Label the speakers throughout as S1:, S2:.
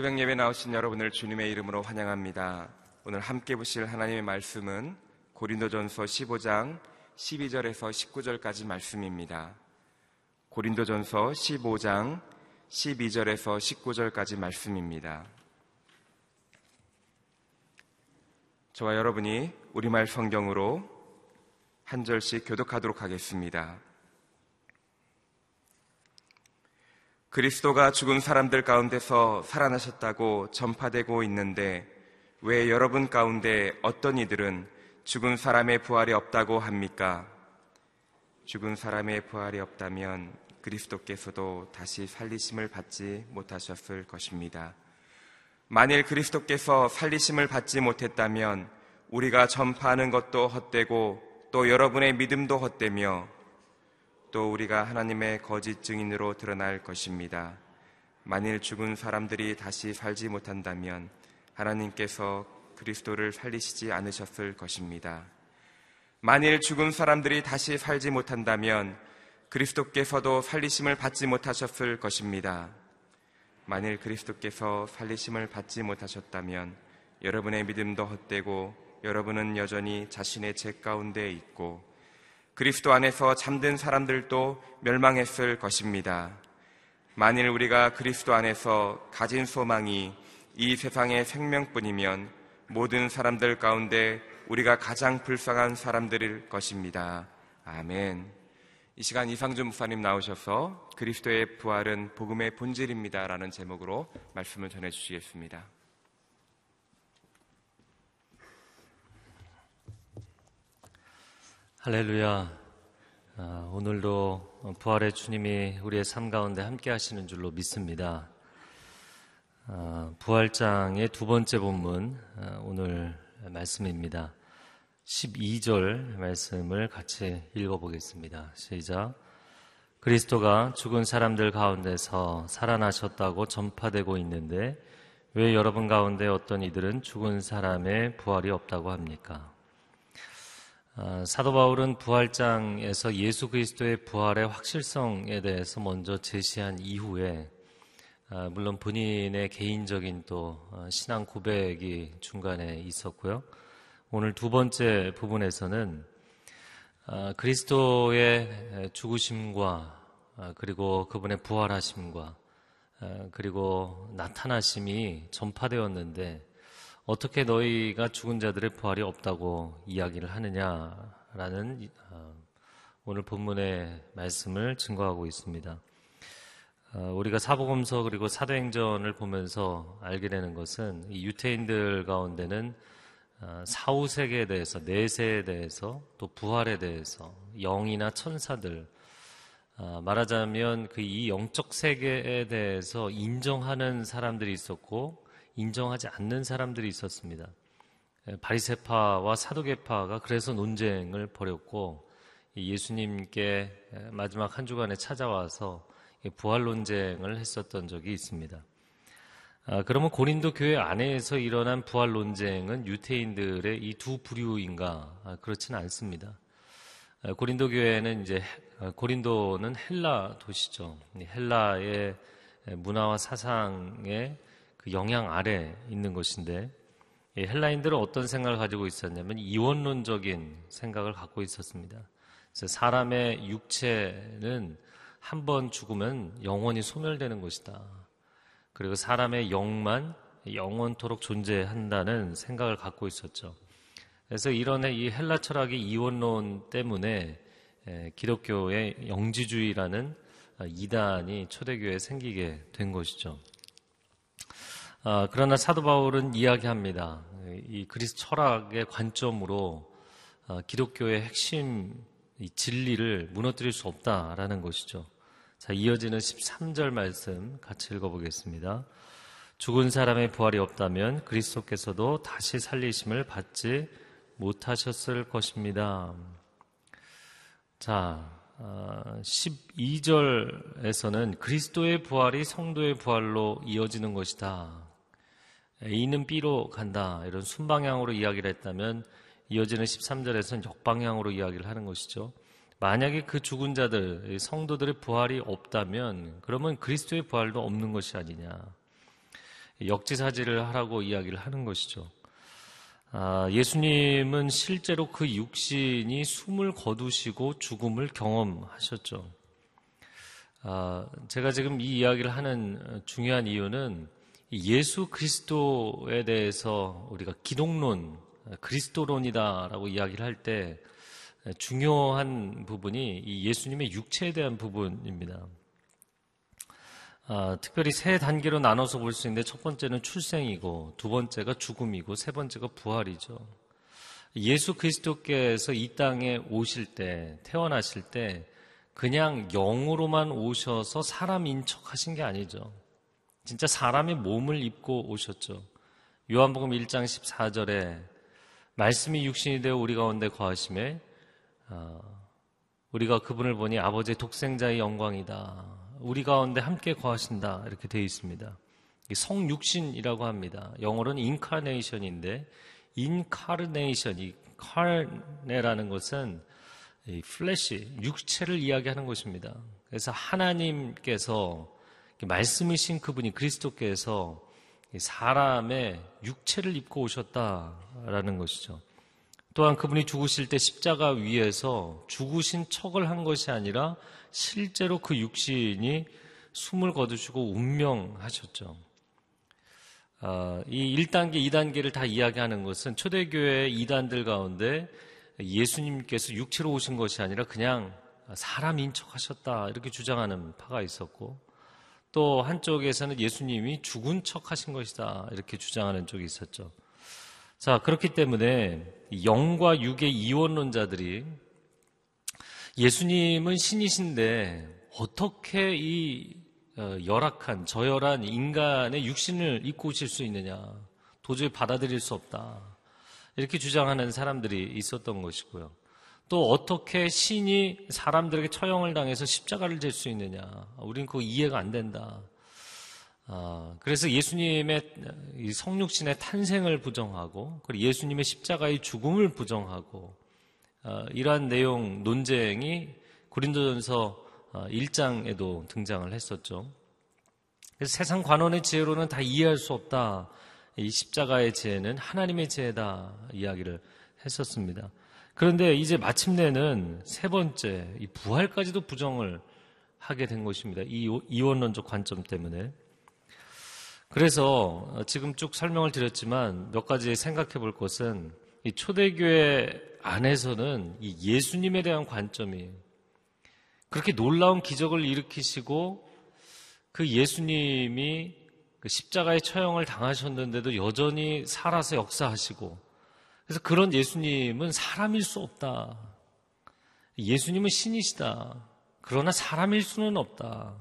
S1: 새벽 예배 나오신 여러분을 주님의 이름으로 환영합니다. 오늘 함께 보실 하나님의 말씀은 고린도전서 15장 12절에서 19절까지 말씀입니다. 고린도전서 15장 12절에서 19절까지 말씀입니다. 저와 여러분이 우리말 성경으로 한 절씩 교독하도록 하겠습니다. 그리스도가 죽은 사람들 가운데서 살아나셨다고 전파되고 있는데 왜 여러분 가운데 어떤 이들은 죽은 사람의 부활이 없다고 합니까? 죽은 사람의 부활이 없다면 그리스도께서도 다시 살리심을 받지 못하셨을 것입니다. 만일 그리스도께서 살리심을 받지 못했다면 우리가 전파하는 것도 헛되고 또 여러분의 믿음도 헛되며 또 우리가 하나님의 거짓 증인으로 드러날 것입니다. 만일 죽은 사람들이 다시 살지 못한다면 하나님께서 그리스도를 살리시지 않으셨을 것입니다. 만일 죽은 사람들이 다시 살지 못한다면 그리스도께서도 살리심을 받지 못하셨을 것입니다. 만일 그리스도께서 살리심을 받지 못하셨다면 여러분의 믿음도 헛되고 여러분은 여전히 자신의 죄 가운데 있고 그리스도 안에서 잠든 사람들도 멸망했을 것입니다. 만일 우리가 그리스도 안에서 가진 소망이 이 세상의 생명뿐이면 모든 사람들 가운데 우리가 가장 불쌍한 사람들일 것입니다. 아멘. 이 시간 이상준 목사님 나오셔서 그리스도의 부활은 복음의 본질입니다. 라는 제목으로 말씀을 전해 주시겠습니다.
S2: 할렐루야. 아, 오늘도 부활의 주님이 우리의 삶 가운데 함께 하시는 줄로 믿습니다. 아, 부활장의 두 번째 본문, 아, 오늘 말씀입니다. 12절 말씀을 같이 읽어보겠습니다. 시작. 그리스도가 죽은 사람들 가운데서 살아나셨다고 전파되고 있는데 왜 여러분 가운데 어떤 이들은 죽은 사람의 부활이 없다고 합니까? 아, 사도 바울은 부활장에서 예수 그리스도의 부활의 확실성에 대해서 먼저 제시한 이후에 아, 물론 본인의 개인적인 또 어, 신앙 고백이 중간에 있었고요. 오늘 두 번째 부분에서는 아, 그리스도의 죽으심과 그리고 그분의 부활하심과 그리고 나타나심이 전파되었는데 어떻게 너희가 죽은 자들의 부활이 없다고 이야기를 하느냐라는 어, 오늘 본문의 말씀을 증거하고 있습니다. 어, 우리가 사복음서 그리고 사도행전을 보면서 알게 되는 것은 유태인들 가운데는 어, 사후 세계에 대해서 내세에 대해서 또 부활에 대해서 영이나 천사들 말하자면 그 이 영적 세계에 대해서 인정하는 사람들이 있었고 인정하지 않는 사람들이 있었습니다. 예, 바리세파와 사도계파가 그래서 논쟁을 벌였고 예수님께 마지막 한 주간에 찾아와서 부활 논쟁을 했었던 적이 있습니다. 아, 그러면 고린도 교회 안에서 일어난 부활 논쟁은 유태인들의 이 두 부류인가? 아, 그렇지는 않습니다. 아, 고린도 교회는 이제 고린도는 헬라 도시죠. 헬라의 문화와 사상에 그 영향 아래 있는 것인데 헬라인들은 어떤 생각을 가지고 있었냐면 이원론적인 생각을 갖고 있었습니다. 그래서 사람의 육체는 한 번 죽으면 영원히 소멸되는 것이다. 그리고 사람의 영만 영원토록 존재한다는 생각을 갖고 있었죠. 그래서 이런 이 헬라 철학의 이원론 때문에 기독교의 영지주의라는 이단이 초대교회에 생기게 된 것이죠. 아, 그러나 사도 바울은 이야기합니다. 이 그리스 철학의 관점으로 아, 기독교의 핵심 진리를 무너뜨릴 수 없다라는 것이죠. 자, 이어지는 13절 말씀 같이 읽어보겠습니다. 죽은 사람의 부활이 없다면 그리스도께서도 다시 살리심을 받지 못하셨을 것입니다. 자, 12절에서는 아, 그리스도의 부활이 성도의 부활로 이어지는 것이다. A는 B로 간다. 이런 순방향으로 이야기를 했다면 이어지는 13절에서는 역방향으로 이야기를 하는 것이죠. 만약에 그 죽은 자들, 성도들의 부활이 없다면 그러면 그리스도의 부활도 없는 것이 아니냐. 역지사지를 하라고 이야기를 하는 것이죠. 아, 예수님은 실제로 그 육신이 숨을 거두시고 죽음을 경험하셨죠. 아, 제가 지금 이 이야기를 하는 중요한 이유는 예수 그리스도에 대해서 우리가 기독론, 그리스도론이다라고 이야기를 할 때 중요한 부분이 이 예수님의 육체에 대한 부분입니다. 아, 특별히 세 단계로 나눠서 볼 수 있는데 첫 번째는 출생이고 두 번째가 죽음이고 세 번째가 부활이죠. 예수 그리스도께서 이 땅에 오실 때 태어나실 때 그냥 영으로만 오셔서 사람인 척 하신 게 아니죠. 진짜 사람의 몸을 입고 오셨죠. 요한복음 1장 14절에 말씀이 육신이 되어 우리 가운데 거하심에 어, 우리가 그분을 보니 아버지의 독생자의 영광이다. 우리 가운데 함께 거하신다. 이렇게 되어 있습니다. 성육신이라고 합니다. 영어로는 incarnation인데 incarnation, 이 칼네라는 것은 이 flesh, 육체를 이야기하는 것입니다. 그래서 하나님께서 말씀이신 그분이 그리스도께서 사람의 육체를 입고 오셨다라는 것이죠. 또한 그분이 죽으실 때 십자가 위에서 죽으신 척을 한 것이 아니라 실제로 그 육신이 숨을 거두시고 운명하셨죠. 아, 이 1단계, 2단계를 다 이야기하는 것은 초대교회 2단들 가운데 예수님께서 육체로 오신 것이 아니라 그냥 사람인 척 하셨다. 이렇게 주장하는 파가 있었고 또 한쪽에서는 예수님이 죽은 척 하신 것이다. 이렇게 주장하는 쪽이 있었죠. 자, 그렇기 때문에 영과 육의 이원론자들이 예수님은 신이신데 어떻게 이 어, 열악한 저열한 인간의 육신을 입고 오실 수 있느냐 도저히 받아들일 수 없다 이렇게 주장하는 사람들이 있었던 것이고요. 또 어떻게 신이 사람들에게 처형을 당해서 십자가를 질 수 있느냐 우리는 그거 이해가 안 된다. 아, 그래서 예수님의 성육신의 탄생을 부정하고 그리고 예수님의 십자가의 죽음을 부정하고 어, 이러한 내용 논쟁이 고린도전서 1장에도 어, 등장을 했었죠. 그래서 세상 관원의 지혜로는 다 이해할 수 없다. 이 십자가의 지혜는 하나님의 지혜다 이야기를 했었습니다. 그런데 이제 마침내는 세 번째 이 부활까지도 부정을 하게 된 것입니다. 이 이원론적 관점 때문에. 그래서 어, 지금 쭉 설명을 드렸지만 몇 가지 생각해 볼 것은 이 초대교회 안에서는 이 예수님에 대한 관점이 그렇게 놀라운 기적을 일으키시고 그 예수님이 그 십자가의 처형을 당하셨는데도 여전히 살아서 역사하시고 그래서 그런 예수님은 사람일 수 없다. 예수님은 신이시다. 그러나 사람일 수는 없다.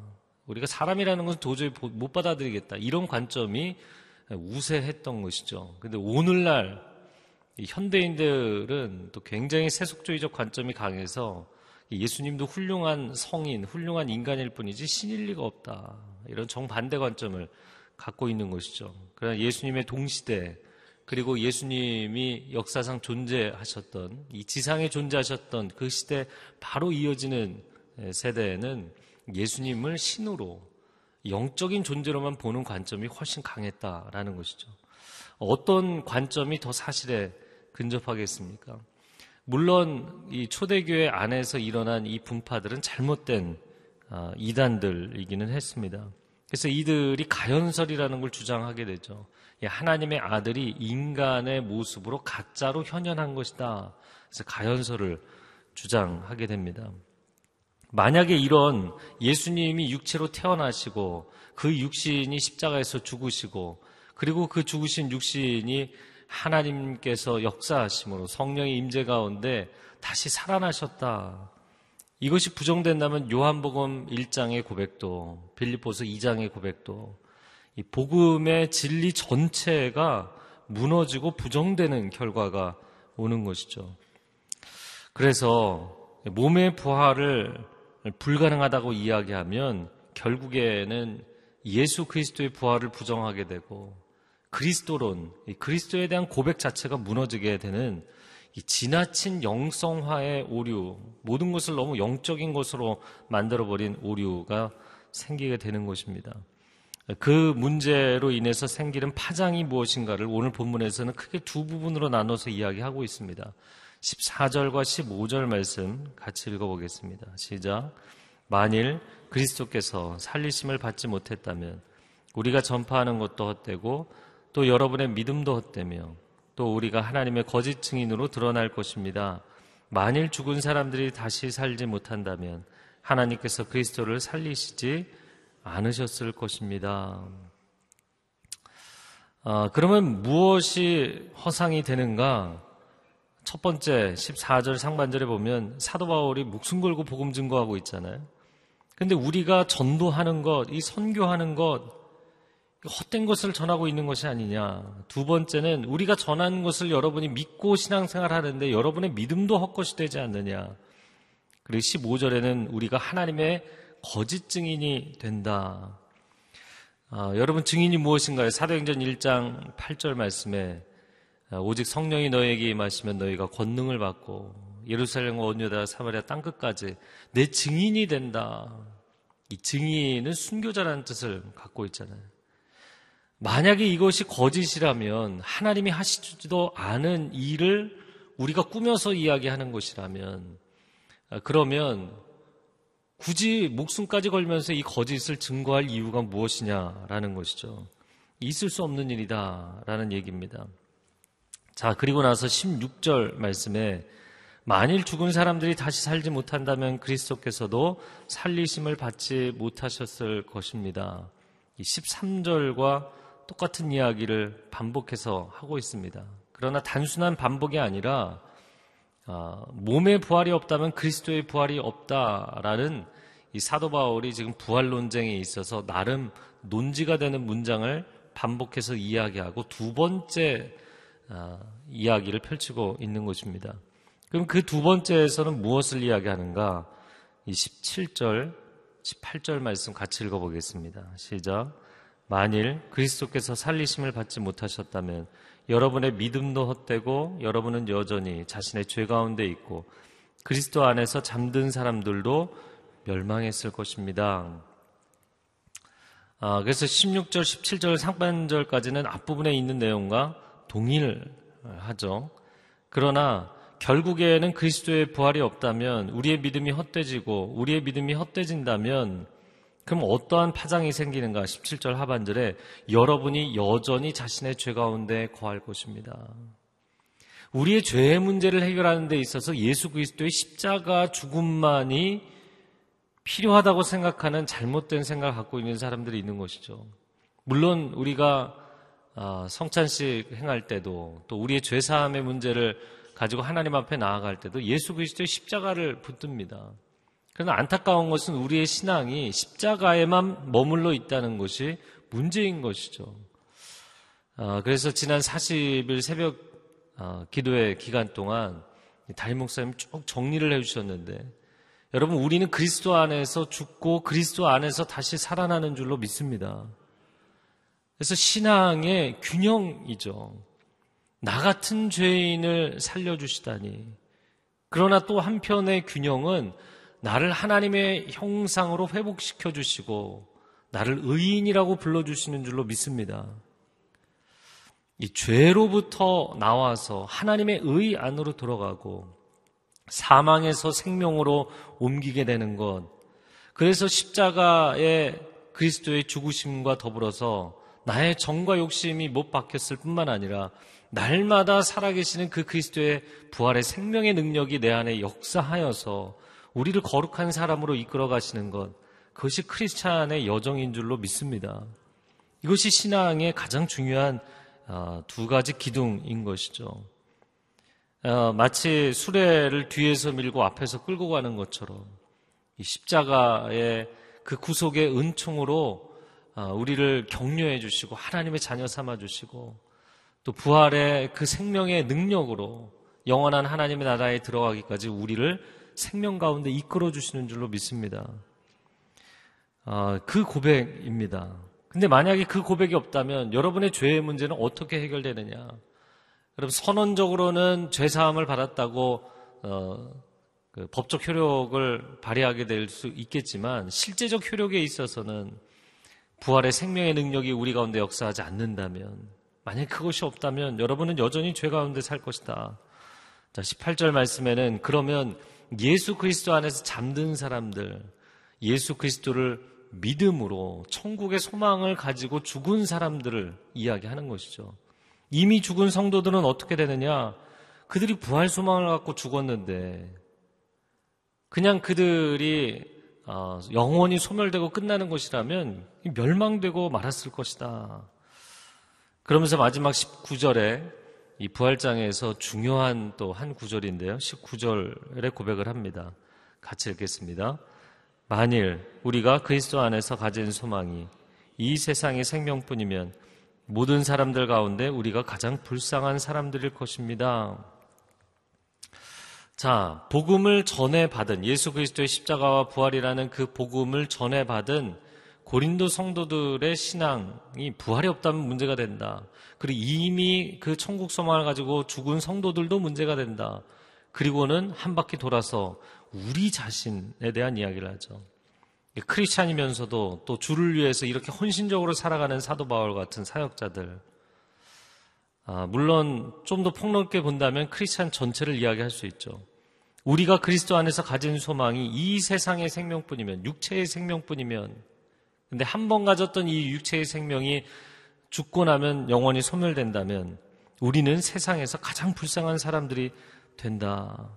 S2: 우리가 사람이라는 것은 도저히 못 받아들이겠다. 이런 관점이 우세했던 것이죠. 근데 오늘날 현대인들은 또 굉장히 세속주의적 관점이 강해서 예수님도 훌륭한 성인, 훌륭한 인간일 뿐이지 신일 리가 없다. 이런 정반대 관점을 갖고 있는 것이죠. 그러나 예수님의 동시대, 그리고 예수님이 역사상 존재하셨던, 이 지상에 존재하셨던 그 시대 바로 이어지는 세대에는 예수님을 신으로, 영적인 존재로만 보는 관점이 훨씬 강했다라는 것이죠. 어떤 관점이 더 사실에 근접하겠습니까? 물론 이 초대교회 안에서 일어난 이 분파들은 잘못된 아, 이단들이기는 했습니다. 그래서 이들이 가연설이라는 걸 주장하게 되죠. 하나님의 아들이 인간의 모습으로 가짜로 현현한 것이다. 그래서 가연설을 주장하게 됩니다. 만약에 이런 예수님이 육체로 태어나시고 그 육신이 십자가에서 죽으시고 그리고 그 죽으신 육신이 하나님께서 역사하심으로 성령의 임재 가운데 다시 살아나셨다. 이것이 부정된다면 요한복음 1장의 고백도 빌립보서 2장의 고백도 이 복음의 진리 전체가 무너지고 부정되는 결과가 오는 것이죠. 그래서 몸의 부활을 불가능하다고 이야기하면 결국에는 예수 그리스도의 부활을 부정하게 되고 그리스도론, 그리스도에 대한 고백 자체가 무너지게 되는 지나친 영성화의 오류, 모든 것을 너무 영적인 것으로 만들어버린 오류가 생기게 되는 것입니다. 그 문제로 인해서 생기는 파장이 무엇인가를 오늘 본문에서는 크게 두 부분으로 나눠서 이야기하고 있습니다. 14절과 15절 말씀 같이 읽어보겠습니다. 시작. 만일 그리스도께서 살리심을 받지 못했다면 우리가 전파하는 것도 헛되고 또 여러분의 믿음도 헛되며 또 우리가 하나님의 거짓 증인으로 드러날 것입니다. 만일 죽은 사람들이 다시 살지 못한다면 하나님께서 그리스도를 살리시지 않으셨을 것입니다. 아, 그러면 무엇이 허상이 되는가? 첫 번째 14절 상반절에 보면 사도 바울이 목숨 걸고 복음 증거하고 있잖아요. 근데 우리가 전도하는 것, 이 선교하는 것, 헛된 것을 전하고 있는 것이 아니냐. 두 번째는 우리가 전하는 것을 여러분이 믿고 신앙생활 하는데 여러분의 믿음도 헛것이 되지 않느냐. 그리고 15절에는 우리가 하나님의 거짓 증인이 된다. 아, 여러분 증인이 무엇인가요? 사도행전 1장 8절 말씀에 아, 오직 성령이 너에게 임하시면 너희가 권능을 받고 예루살렘과 온유다 사마리아 땅 끝까지 내 증인이 된다. 이 증인은 순교자라는 뜻을 갖고 있잖아요. 만약에 이것이 거짓이라면 하나님이 하시지도 않은 일을 우리가 꾸며서 이야기하는 것이라면 아, 그러면 굳이 목숨까지 걸면서 이 거짓을 증거할 이유가 무엇이냐라는 것이죠. 있을 수 없는 일이다라는 얘기입니다. 자, 그리고 나서 16절 말씀에 만일 죽은 사람들이 다시 살지 못한다면 그리스도께서도 살리심을 받지 못하셨을 것입니다. 이 13절과 똑같은 이야기를 반복해서 하고 있습니다. 그러나 단순한 반복이 아니라 아, 몸의 부활이 없다면 그리스도의 부활이 없다라는 이 사도 바울이 지금 부활 논쟁에 있어서 나름 논지가 되는 문장을 반복해서 이야기하고 두 번째 아, 이야기를 펼치고 있는 것입니다. 그럼 그 두 번째에서는 무엇을 이야기하는가? 이 17절, 18절 말씀 같이 읽어보겠습니다. 시작. 만일 그리스도께서 살리심을 받지 못하셨다면 여러분의 믿음도 헛되고 여러분은 여전히 자신의 죄 가운데 있고 그리스도 안에서 잠든 사람들도 멸망했을 것입니다. 아, 그래서 16절, 17절 상반절까지는 앞부분에 있는 내용과 동일하죠. 그러나 결국에는 그리스도의 부활이 없다면 우리의 믿음이 헛되지고 우리의 믿음이 헛되진다면 그럼 어떠한 파장이 생기는가? 17절 하반절에 여러분이 여전히 자신의 죄 가운데 거할 것입니다. 우리의 죄의 문제를 해결하는 데 있어서 예수 그리스도의 십자가 죽음만이 필요하다고 생각하는 잘못된 생각을 갖고 있는 사람들이 있는 것이죠. 물론 우리가 아, 성찬식 행할 때도 또 우리의 죄 사함의 문제를 가지고 하나님 앞에 나아갈 때도 예수 그리스도의 십자가를 붙듭니다. 그러나 안타까운 것은 우리의 신앙이 십자가에만 머물러 있다는 것이 문제인 것이죠. 아, 그래서 지난 40일 새벽 아, 기도회 기간 동안 다임 목사님 쭉 정리를 해주셨는데 여러분 우리는 그리스도 안에서 죽고 그리스도 안에서 다시 살아나는 줄로 믿습니다. 그래서 신앙의 균형이죠. 나 같은 죄인을 살려주시다니. 그러나 또 한편의 균형은 나를 하나님의 형상으로 회복시켜 주시고 나를 의인이라고 불러 주시는 줄로 믿습니다. 이 죄로부터 나와서 하나님의 의 안으로 들어가고 사망에서 생명으로 옮기게 되는 것. 그래서 십자가의 그리스도의 죽으심과 더불어서 나의 정과 욕심이 못 박혔을 뿐만 아니라 날마다 살아계시는 그 그리스도의 부활의 생명의 능력이 내 안에 역사하여서 우리를 거룩한 사람으로 이끌어 가시는 것, 그것이 크리스찬의 여정인 줄로 믿습니다. 이것이 신앙의 가장 중요한 어, 두 가지 기둥인 것이죠. 어, 마치 수레를 뒤에서 밀고 앞에서 끌고 가는 것처럼 이 십자가의 그 구속의 은총으로 어, 우리를 격려해 주시고 하나님의 자녀 삼아 주시고 또 부활의 그 생명의 능력으로 영원한 하나님의 나라에 들어가기까지 우리를 생명 가운데 이끌어 주시는 줄로 믿습니다. 아, 그 고백입니다. 근데 만약에 그 고백이 없다면 여러분의 죄의 문제는 어떻게 해결되느냐? 여러분 선언적으로는 죄 사함을 받았다고 어, 그 법적 효력을 발휘하게 될 수 있겠지만 실제적 효력에 있어서는 부활의 생명의 능력이 우리 가운데 역사하지 않는다면, 만약 그것이 없다면 여러분은 여전히 죄 가운데 살 것이다. 자, 18절 말씀에는 그러면 예수 그리스도 안에서 잠든 사람들, 예수 그리스도를 믿음으로 천국의 소망을 가지고 죽은 사람들을 이야기하는 것이죠. 이미 죽은 성도들은 어떻게 되느냐? 그들이 부활 소망을 갖고 죽었는데, 그냥 그들이 어, 영원히 소멸되고 끝나는 것이라면 멸망되고 말았을 것이다. 그러면서 마지막 19절에 이 부활장에서 중요한 또 한 구절인데요. 19절에 고백을 합니다. 같이 읽겠습니다. 만일 우리가 그리스도 안에서 가진 소망이 이 세상의 생명뿐이면 모든 사람들 가운데 우리가 가장 불쌍한 사람들일 것입니다. 자, 복음을 전해 받은 예수 그리스도의 십자가와 부활이라는 그 복음을 전해 받은 고린도 성도들의 신앙이 부활이 없다면 문제가 된다. 그리고 이미 그 천국 소망을 가지고 죽은 성도들도 문제가 된다. 그리고는 한 바퀴 돌아서 우리 자신에 대한 이야기를 하죠. 크리스찬이면서도 또 주를 위해서 이렇게 헌신적으로 살아가는 사도 바울 같은 사역자들. 아, 물론 좀 더 폭넓게 본다면 크리스찬 전체를 이야기할 수 있죠. 우리가 그리스도 안에서 가진 소망이 이 세상의 생명뿐이면 육체의 생명뿐이면 근데 한 번 가졌던 이 육체의 생명이 죽고 나면 영원히 소멸된다면 우리는 세상에서 가장 불쌍한 사람들이 된다.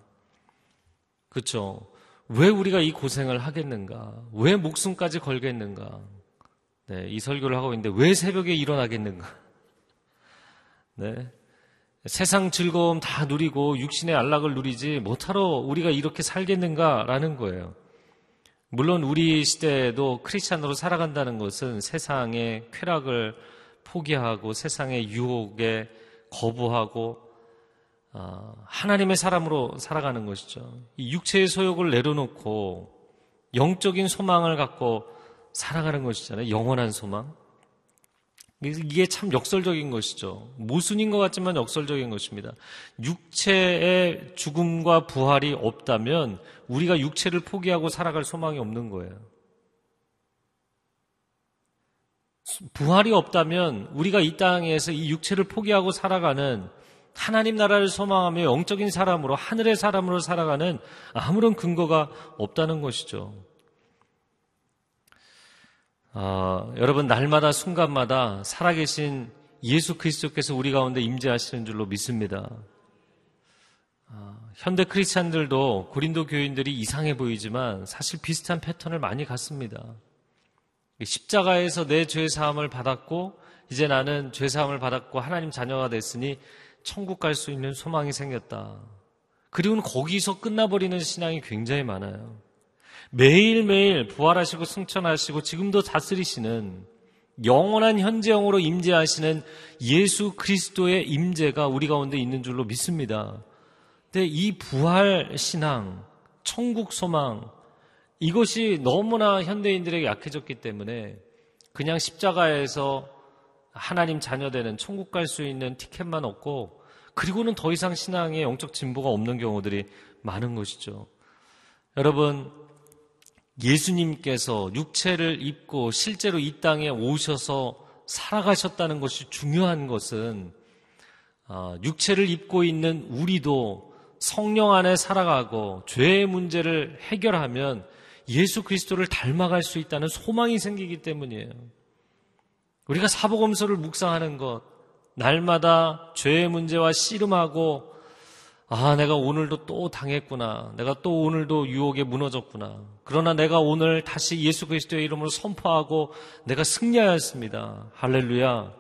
S2: 그렇죠? 왜 우리가 이 고생을 하겠는가? 왜 목숨까지 걸겠는가? 네, 이 설교를 하고 있는데 왜 새벽에 일어나겠는가? 네. 세상 즐거움 다 누리고 육신의 안락을 누리지 못하러 우리가 이렇게 살겠는가라는 거예요. 물론 우리 시대에도 크리스찬으로 살아간다는 것은 세상의 쾌락을 포기하고 세상의 유혹에 거부하고 어, 하나님의 사람으로 살아가는 것이죠. 이 육체의 소욕을 내려놓고 영적인 소망을 갖고 살아가는 것이잖아요. 영원한 소망. 이게 참 역설적인 것이죠. 모순인 것 같지만 역설적인 것입니다. 육체의 죽음과 부활이 없다면 우리가 육체를 포기하고 살아갈 소망이 없는 거예요. 부활이 없다면 우리가 이 땅에서 이 육체를 포기하고 살아가는 하나님 나라를 소망하며 영적인 사람으로 하늘의 사람으로 살아가는 아무런 근거가 없다는 것이죠. 어, 여러분 날마다 순간마다 살아계신 예수 그리스도께서 우리 가운데 임재하시는 줄로 믿습니다. 어, 현대 크리스찬들도 고린도 교인들이 이상해 보이지만 사실 비슷한 패턴을 많이 갖습니다. 십자가에서 내 죄 사함을 받았고 이제 나는 죄 사함을 받았고 하나님 자녀가 됐으니 천국 갈 수 있는 소망이 생겼다. 그리고는 거기서 끝나버리는 신앙이 굉장히 많아요. 매일매일 부활하시고 승천하시고 지금도 다스리시는 영원한 현재형으로 임재하시는 예수 그리스도의 임재가 우리 가운데 있는 줄로 믿습니다. 근데 이 부활 신앙, 천국 소망, 이것이 너무나 현대인들에게 약해졌기 때문에 그냥 십자가에서 하나님 자녀 되는 천국 갈 수 있는 티켓만 얻고 그리고는 더 이상 신앙에 영적 진보가 없는 경우들이 많은 것이죠. 여러분, 예수님께서 육체를 입고 실제로 이 땅에 오셔서 살아가셨다는 것이 중요한 것은 아, 육체를 입고 있는 우리도 성령 안에 살아가고 죄의 문제를 해결하면 예수 그리스도를 닮아갈 수 있다는 소망이 생기기 때문이에요. 우리가 사복음서를 묵상하는 것, 날마다 죄의 문제와 씨름하고 아, 내가 오늘도 또 당했구나. 내가 또 오늘도 유혹에 무너졌구나. 그러나 내가 오늘 다시 예수 그리스도의 이름으로 선포하고 내가 승리하였습니다. 할렐루야.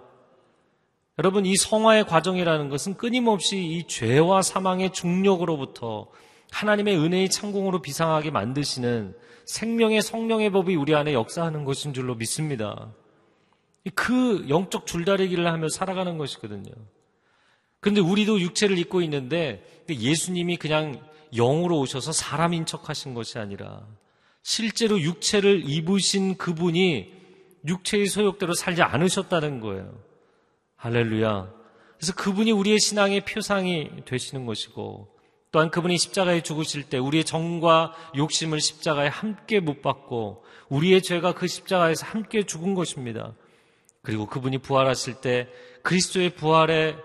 S2: 여러분, 이 성화의 과정이라는 것은 끊임없이 이 죄와 사망의 중력으로부터 하나님의 은혜의 창공으로 비상하게 만드시는 생명의 성령의 법이 우리 안에 역사하는 것인 줄로 믿습니다. 그 영적 줄다리기를 하며 살아가는 것이거든요. 그런데 우리도 육체를 입고 있는데 예수님이 그냥 영으로 오셔서 사람인 척 하신 것이 아니라 실제로 육체를 입으신 그분이 육체의 소욕대로 살지 않으셨다는 거예요. 할렐루야. 그래서 그분이 우리의 신앙의 표상이 되시는 것이고 또한 그분이 십자가에 죽으실 때 우리의 정과 욕심을 십자가에 함께 못 박고 우리의 죄가 그 십자가에서 함께 죽은 것입니다. 그리고 그분이 부활하실 때 그리스도의 부활에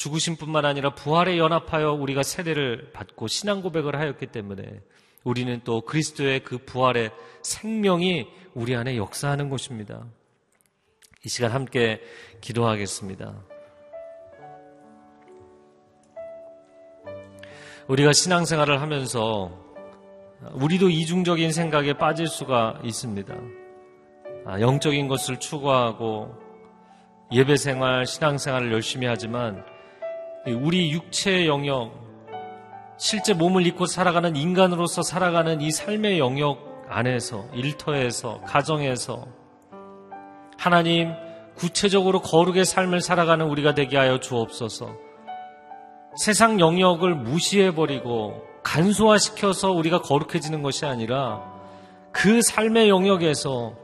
S2: 죽으심뿐만 아니라 부활에 연합하여 우리가 세례를 받고 신앙 고백을 하였기 때문에 우리는 또 그리스도의 그 부활의 생명이 우리 안에 역사하는 것입니다. 이 시간 함께 기도하겠습니다. 우리가 신앙생활을 하면서 우리도 이중적인 생각에 빠질 수가 있습니다. 아, 영적인 것을 추구하고 예배 생활, 신앙 생활을 열심히 하지만 우리 육체의 영역, 실제 몸을 입고 살아가는 인간으로서 살아가는 이 삶의 영역 안에서, 일터에서, 가정에서 하나님 구체적으로 거룩의 삶을 살아가는 우리가 되게 하여 주옵소서. 세상 영역을 무시해버리고 간소화시켜서 우리가 거룩해지는 것이 아니라 그 삶의 영역에서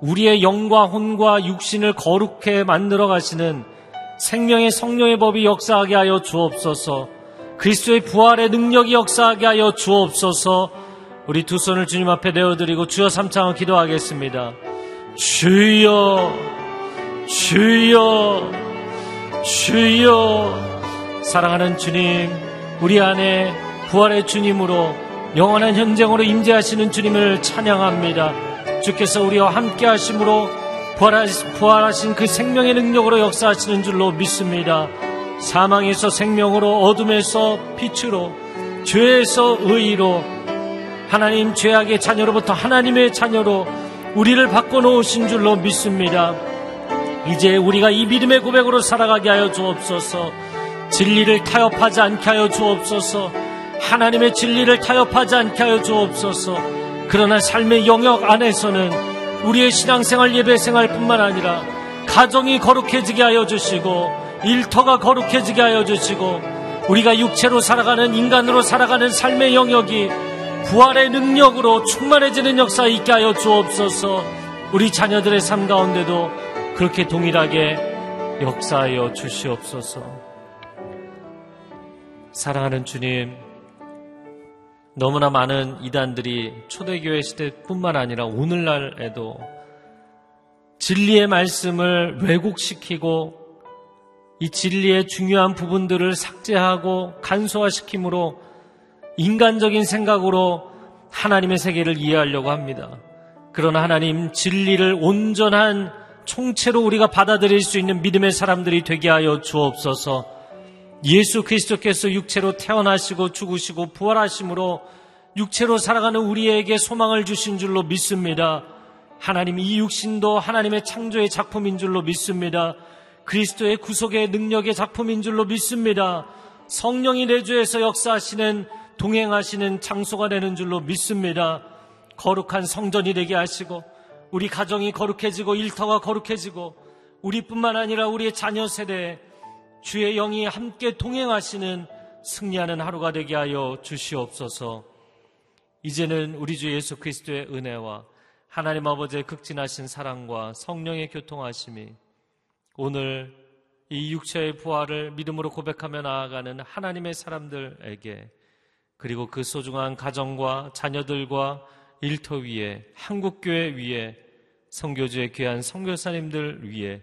S2: 우리의 영과 혼과 육신을 거룩해 만들어 가시는 생명의 성령의 법이 역사하게 하여 주옵소서. 그리스도의 부활의 능력이 역사하게 하여 주옵소서. 우리 두 손을 주님 앞에 내어드리고 주여 삼창을 기도하겠습니다. 주여, 주여, 주여. 사랑하는 주님, 우리 안에 부활의 주님으로 영원한 현장으로 임재하시는 주님을 찬양합니다. 주께서 우리와 함께 하심으로 부활하신 그 생명의 능력으로 역사하시는 줄로 믿습니다. 사망에서 생명으로 어둠에서 빛으로 죄에서 의로 하나님 죄악의 자녀로부터 하나님의 자녀로 우리를 바꿔놓으신 줄로 믿습니다. 이제 우리가 이 믿음의 고백으로 살아가게 하여 주옵소서 진리를 타협하지 않게 하여 주옵소서 하나님의 진리를 타협하지 않게 하여 주옵소서 그러나 삶의 영역 안에서는 우리의 신앙생활 예배생활뿐만 아니라 가정이 거룩해지게 하여 주시고 일터가 거룩해지게 하여 주시고 우리가 육체로 살아가는 인간으로 살아가는 삶의 영역이 부활의 능력으로 충만해지는 역사 있게 하여 주옵소서. 우리 자녀들의 삶 가운데도 그렇게 동일하게 역사하여 주시옵소서. 사랑하는 주님 너무나 많은 이단들이 초대교회 시대뿐만 아니라 오늘날에도 진리의 말씀을 왜곡시키고 이 진리의 중요한 부분들을 삭제하고 간소화시킴으로 인간적인 생각으로 하나님의 세계를 이해하려고 합니다. 그러나 하나님 진리를 온전한 총체로 우리가 받아들일 수 있는 믿음의 사람들이 되게 하여 주옵소서. 예수 그리스도께서 육체로 태어나시고 죽으시고 부활하심으로 육체로 살아가는 우리에게 소망을 주신 줄로 믿습니다. 하나님 이 육신도 하나님의 창조의 작품인 줄로 믿습니다. 그리스도의 구속의 능력의 작품인 줄로 믿습니다. 성령이 내주에서 역사하시는 동행하시는 장소가 되는 줄로 믿습니다. 거룩한 성전이 되게 하시고 우리 가정이 거룩해지고 일터가 거룩해지고 우리뿐만 아니라 우리의 자녀 세대에 주의 영이 함께 동행하시는 승리하는 하루가 되게 하여 주시옵소서. 이제는 우리 주 예수 그리스도의 은혜와 하나님 아버지의 극진하신 사랑과 성령의 교통하심이 오늘 이 육체의 부활을 믿음으로 고백하며 나아가는 하나님의 사람들에게 그리고 그 소중한 가정과 자녀들과 일터 위에 한국교회 위에 성교주의 귀한 성교사님들 위에